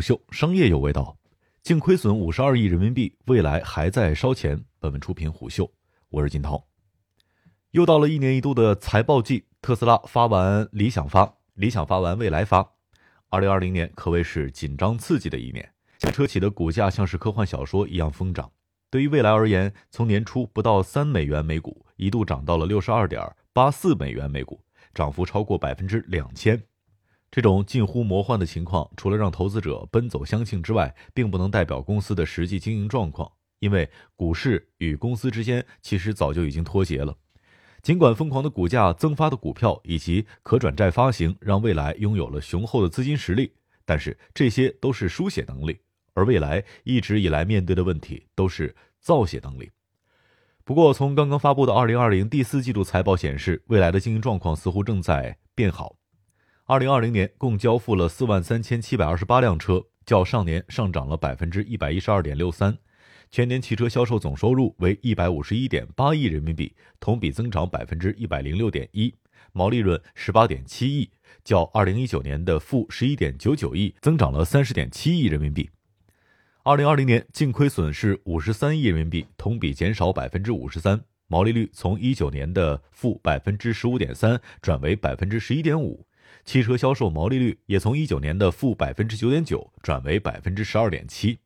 秀商业有味道，净亏损五十二亿人民币，未来还在烧钱。本文出品虎嗅，我是金涛。又到了一年一度的财报季，特斯拉发完理想发，理想发完未来发，二零二零年可谓是紧张刺激的一年。车企的股价像是科幻小说一样疯涨。对于未来而言，从年初不到三美元每股，一度涨到了六十二点八四美元每股，涨幅超过百分之两千。这种近乎魔幻的情况，除了让投资者奔走相庆之外，并不能代表公司的实际经营状况，因为股市与公司之间其实早就已经脱节了。尽管疯狂的股价、增发的股票以及可转债发行让未来拥有了雄厚的资金实力，但是这些都是书写能力，而未来一直以来面对的问题都是造血能力。不过，从刚刚发布的二零二零第四季度财报显示，未来的经营状况似乎正在变好。二零二零年共交付了四万三千七百二十八辆车，较上年上涨了百分之一百一十二点六三。全年汽车销售总收入为一百五十一点八亿人民币，同比增长百分之一百零六点一，毛利润十八点七亿，较二零一九年的负十一点九九亿增长了三十点七亿人民币。二零二零年净亏损是五十三亿人民币，同比减少百分之五十三，毛利率从一九年的负百分之十五点三转为百分之十一点五。汽车销售毛利率也从一九年的负百分之九点九转为百分之十二点七。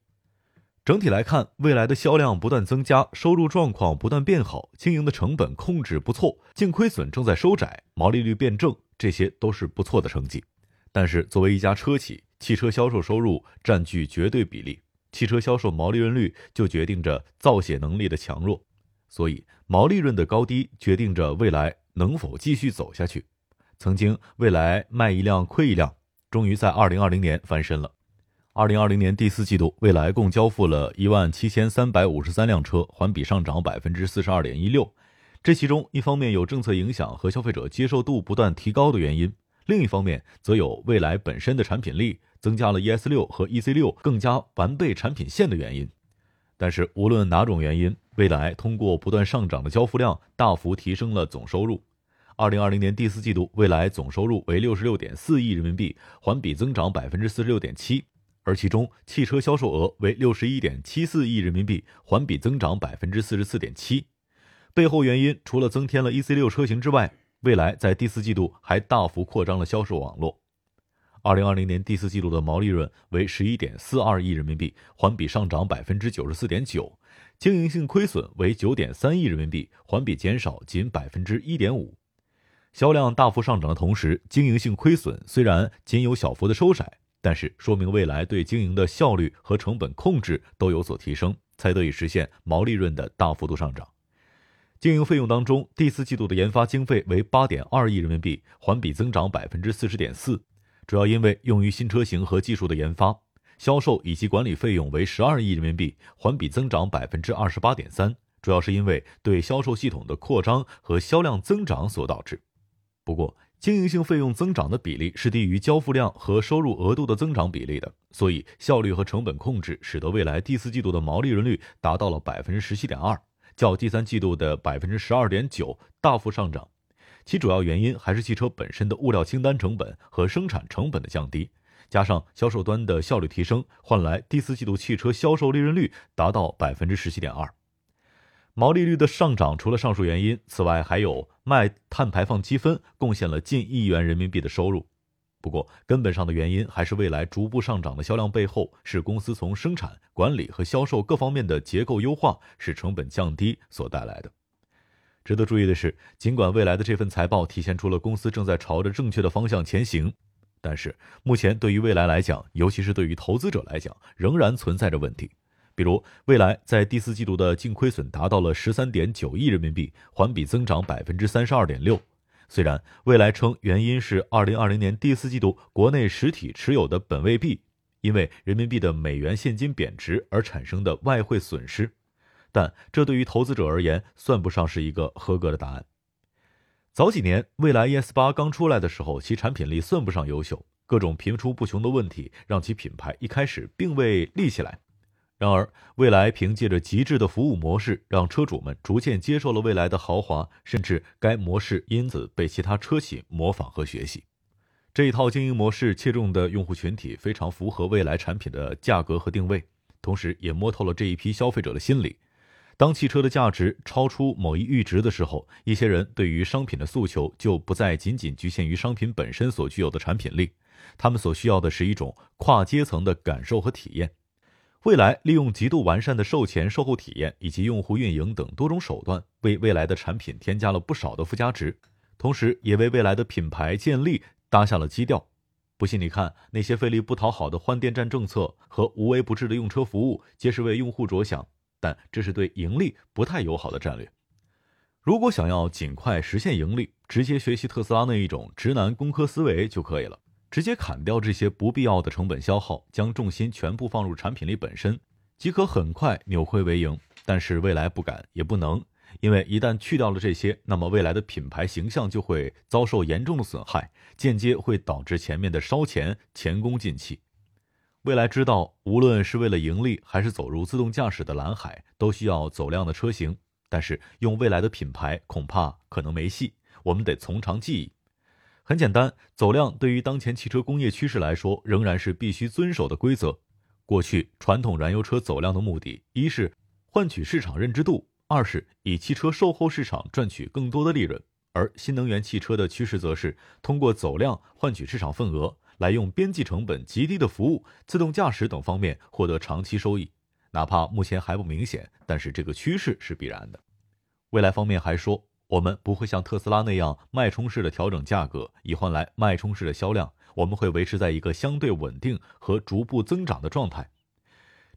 整体来看，未来的销量不断增加，收入状况不断变好，经营的成本控制不错，净亏损正在收窄，毛利率变正，这些都是不错的成绩。但是，作为一家车企，汽车销售收入占据绝对比例，汽车销售毛利润率就决定着造血能力的强弱，所以毛利润的高低决定着未来能否继续走下去。曾经，未来卖一辆亏一辆，终于在二零二零年翻身了。二零二零年第四季度，未来共交付了一万七千三百五十三辆车，环比上涨百分之四十二点一六。这其中，一方面有政策影响和消费者接受度不断提高的原因，另一方面则有未来本身的产品力增加了 ES 六和 EC 六更加完备产品线的原因。但是，无论哪种原因，未来通过不断上涨的交付量，大幅提升了总收入。二零二零年第四季度，未来总收入为六十六点四亿人民币，环比增长百分之四十六点七，而其中汽车销售额为六十一点七四亿人民币，环比增长百分之四十四点七。背后原因除了增添了 EC 六车型之外，未来在第四季度还大幅扩张了销售网络。二零二零年第四季度的毛利润为十一点四二亿人民币，环比上涨百分之九十四点九，经营性亏损为九点三亿人民币，环比减少仅百分之一点五。销量大幅上涨的同时，经营性亏损虽然仅有小幅的收窄，但是说明未来对经营的效率和成本控制都有所提升，才得以实现毛利润的大幅度上涨。经营费用当中，第四季度的研发经费为八点二亿人民币，环比增长百分之四十点四，主要因为用于新车型和技术的研发。销售以及管理费用为十二亿人民币，环比增长百分之二十八点三，主要是因为对销售系统的扩张和销量增长所导致。不过，经营性费用增长的比例是低于交付量和收入额度的增长比例的，所以效率和成本控制使得未来第四季度的毛利润率达到了百分之十七点二，较第三季度的百分之十二点九大幅上涨。其主要原因还是汽车本身的物料清单成本和生产成本的降低，加上销售端的效率提升，换来第四季度汽车销售利润率达到百分之十七点二。毛利率的上涨，除了上述原因，此外还有卖碳排放积分贡献了近亿元人民币的收入。不过，根本上的原因还是未来逐步上涨的销量背后，是公司从生产、管理和销售各方面的结构优化，使成本降低所带来的。值得注意的是，尽管未来的这份财报体现出了公司正在朝着正确的方向前行，但是目前对于未来来讲，尤其是对于投资者来讲，仍然存在着问题。比如，未来在第四季度的净亏损达到了十三点九亿人民币，环比增长百分之三十二点六。虽然未来称原因是二零二零年第四季度国内实体持有的本位币因为人民币的美元现金贬值而产生的外汇损失，但这对于投资者而言算不上是一个合格的答案。早几年，蔚来 ES 八刚出来的时候，其产品力算不上优秀，各种频出不穷的问题让其品牌一开始并未立起来。然而，未来凭借着极致的服务模式，让车主们逐渐接受了未来的豪华，甚至该模式因此被其他车企模仿和学习。这一套经营模式切中的用户群体非常符合未来产品的价格和定位，同时也摸透了这一批消费者的心理。当汽车的价值超出某一阈值的时候，一些人对于商品的诉求就不再仅仅局限于商品本身所具有的产品力，他们所需要的是一种跨阶层的感受和体验。未来利用极度完善的售前、售后体验以及用户运营等多种手段，为未来的产品添加了不少的附加值，同时也为未来的品牌建立搭下了基调。不信你看，那些费力不讨好的换电站政策和无微不至的用车服务，皆是为用户着想。但这是对盈利不太友好的战略。如果想要尽快实现盈利，直接学习特斯拉那一种直男工科思维就可以了，直接砍掉这些不必要的成本消耗，将重心全部放入产品力本身，即可很快扭亏为盈。但是未来不敢也不能，因为一旦去掉了这些，那么未来的品牌形象就会遭受严重的损害，间接会导致前面的烧钱前功尽弃。未来知道，无论是为了盈利，还是走入自动驾驶的蓝海，都需要走量的车型。但是用未来的品牌，恐怕可能没戏。我们得从长计议。很简单，走量对于当前汽车工业趋势来说，仍然是必须遵守的规则。过去传统燃油车走量的目的，一是换取市场认知度，二是以汽车售后市场赚取更多的利润。而新能源汽车的趋势，则是通过走量换取市场份额。来用边际成本极低的服务、自动驾驶等方面获得长期收益，哪怕目前还不明显，但是这个趋势是必然的。未来方面还说，我们不会像特斯拉那样脉冲式的调整价格，以换来脉冲式的销量，我们会维持在一个相对稳定和逐步增长的状态。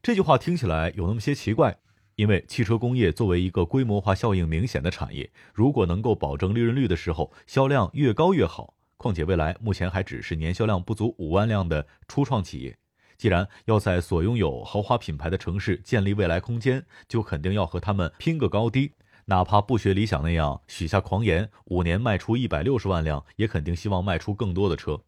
这句话听起来有那么些奇怪，因为汽车工业作为一个规模化效应明显的产业，如果能够保证利润率的时候，销量越高越好。况且，未来目前还只是年销量不足五万辆的初创企业。既然要在所拥有豪华品牌的城市建立未来空间，就肯定要和他们拼个高低。哪怕不学理想那样许下狂言，五年卖出一百六十万辆，也肯定希望卖出更多的车。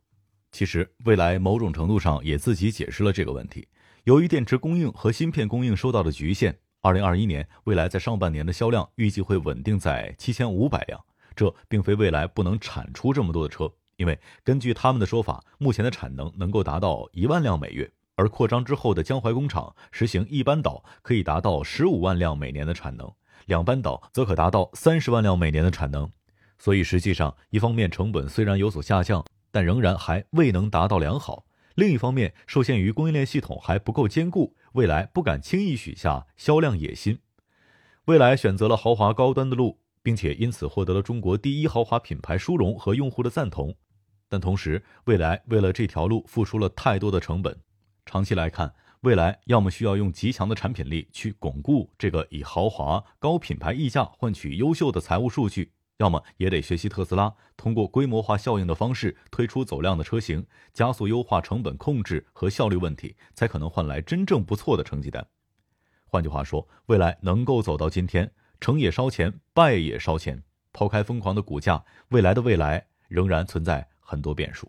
其实，未来某种程度上也自己解释了这个问题。由于电池供应和芯片供应受到的局限，二零二一年未来在上半年的销量预计会稳定在七千五百辆。这并非未来不能产出这么多的车。因为根据他们的说法，目前的产能能够达到一万辆每月，而扩张之后的江淮工厂实行一班倒，可以达到十五万辆每年的产能；两班倒则可达到三十万辆每年的产能。所以实际上，一方面成本虽然有所下降，但仍然还未能达到良好；另一方面，受限于供应链系统还不够坚固，未来不敢轻易许下销量野心。未来选择了豪华高端的路，并且因此获得了中国第一豪华品牌殊荣和用户的赞同。但同时，未来为了这条路付出了太多的成本。长期来看，未来要么需要用极强的产品力去巩固这个以豪华高品牌溢价换取优秀的财务数据，要么也得学习特斯拉，通过规模化效应的方式推出走量的车型，加速优化成本控制和效率问题，才可能换来真正不错的成绩单。换句话说，未来能够走到今天，成也烧钱，败也烧钱。抛开疯狂的股价，未来的未来仍然存在。很多变数。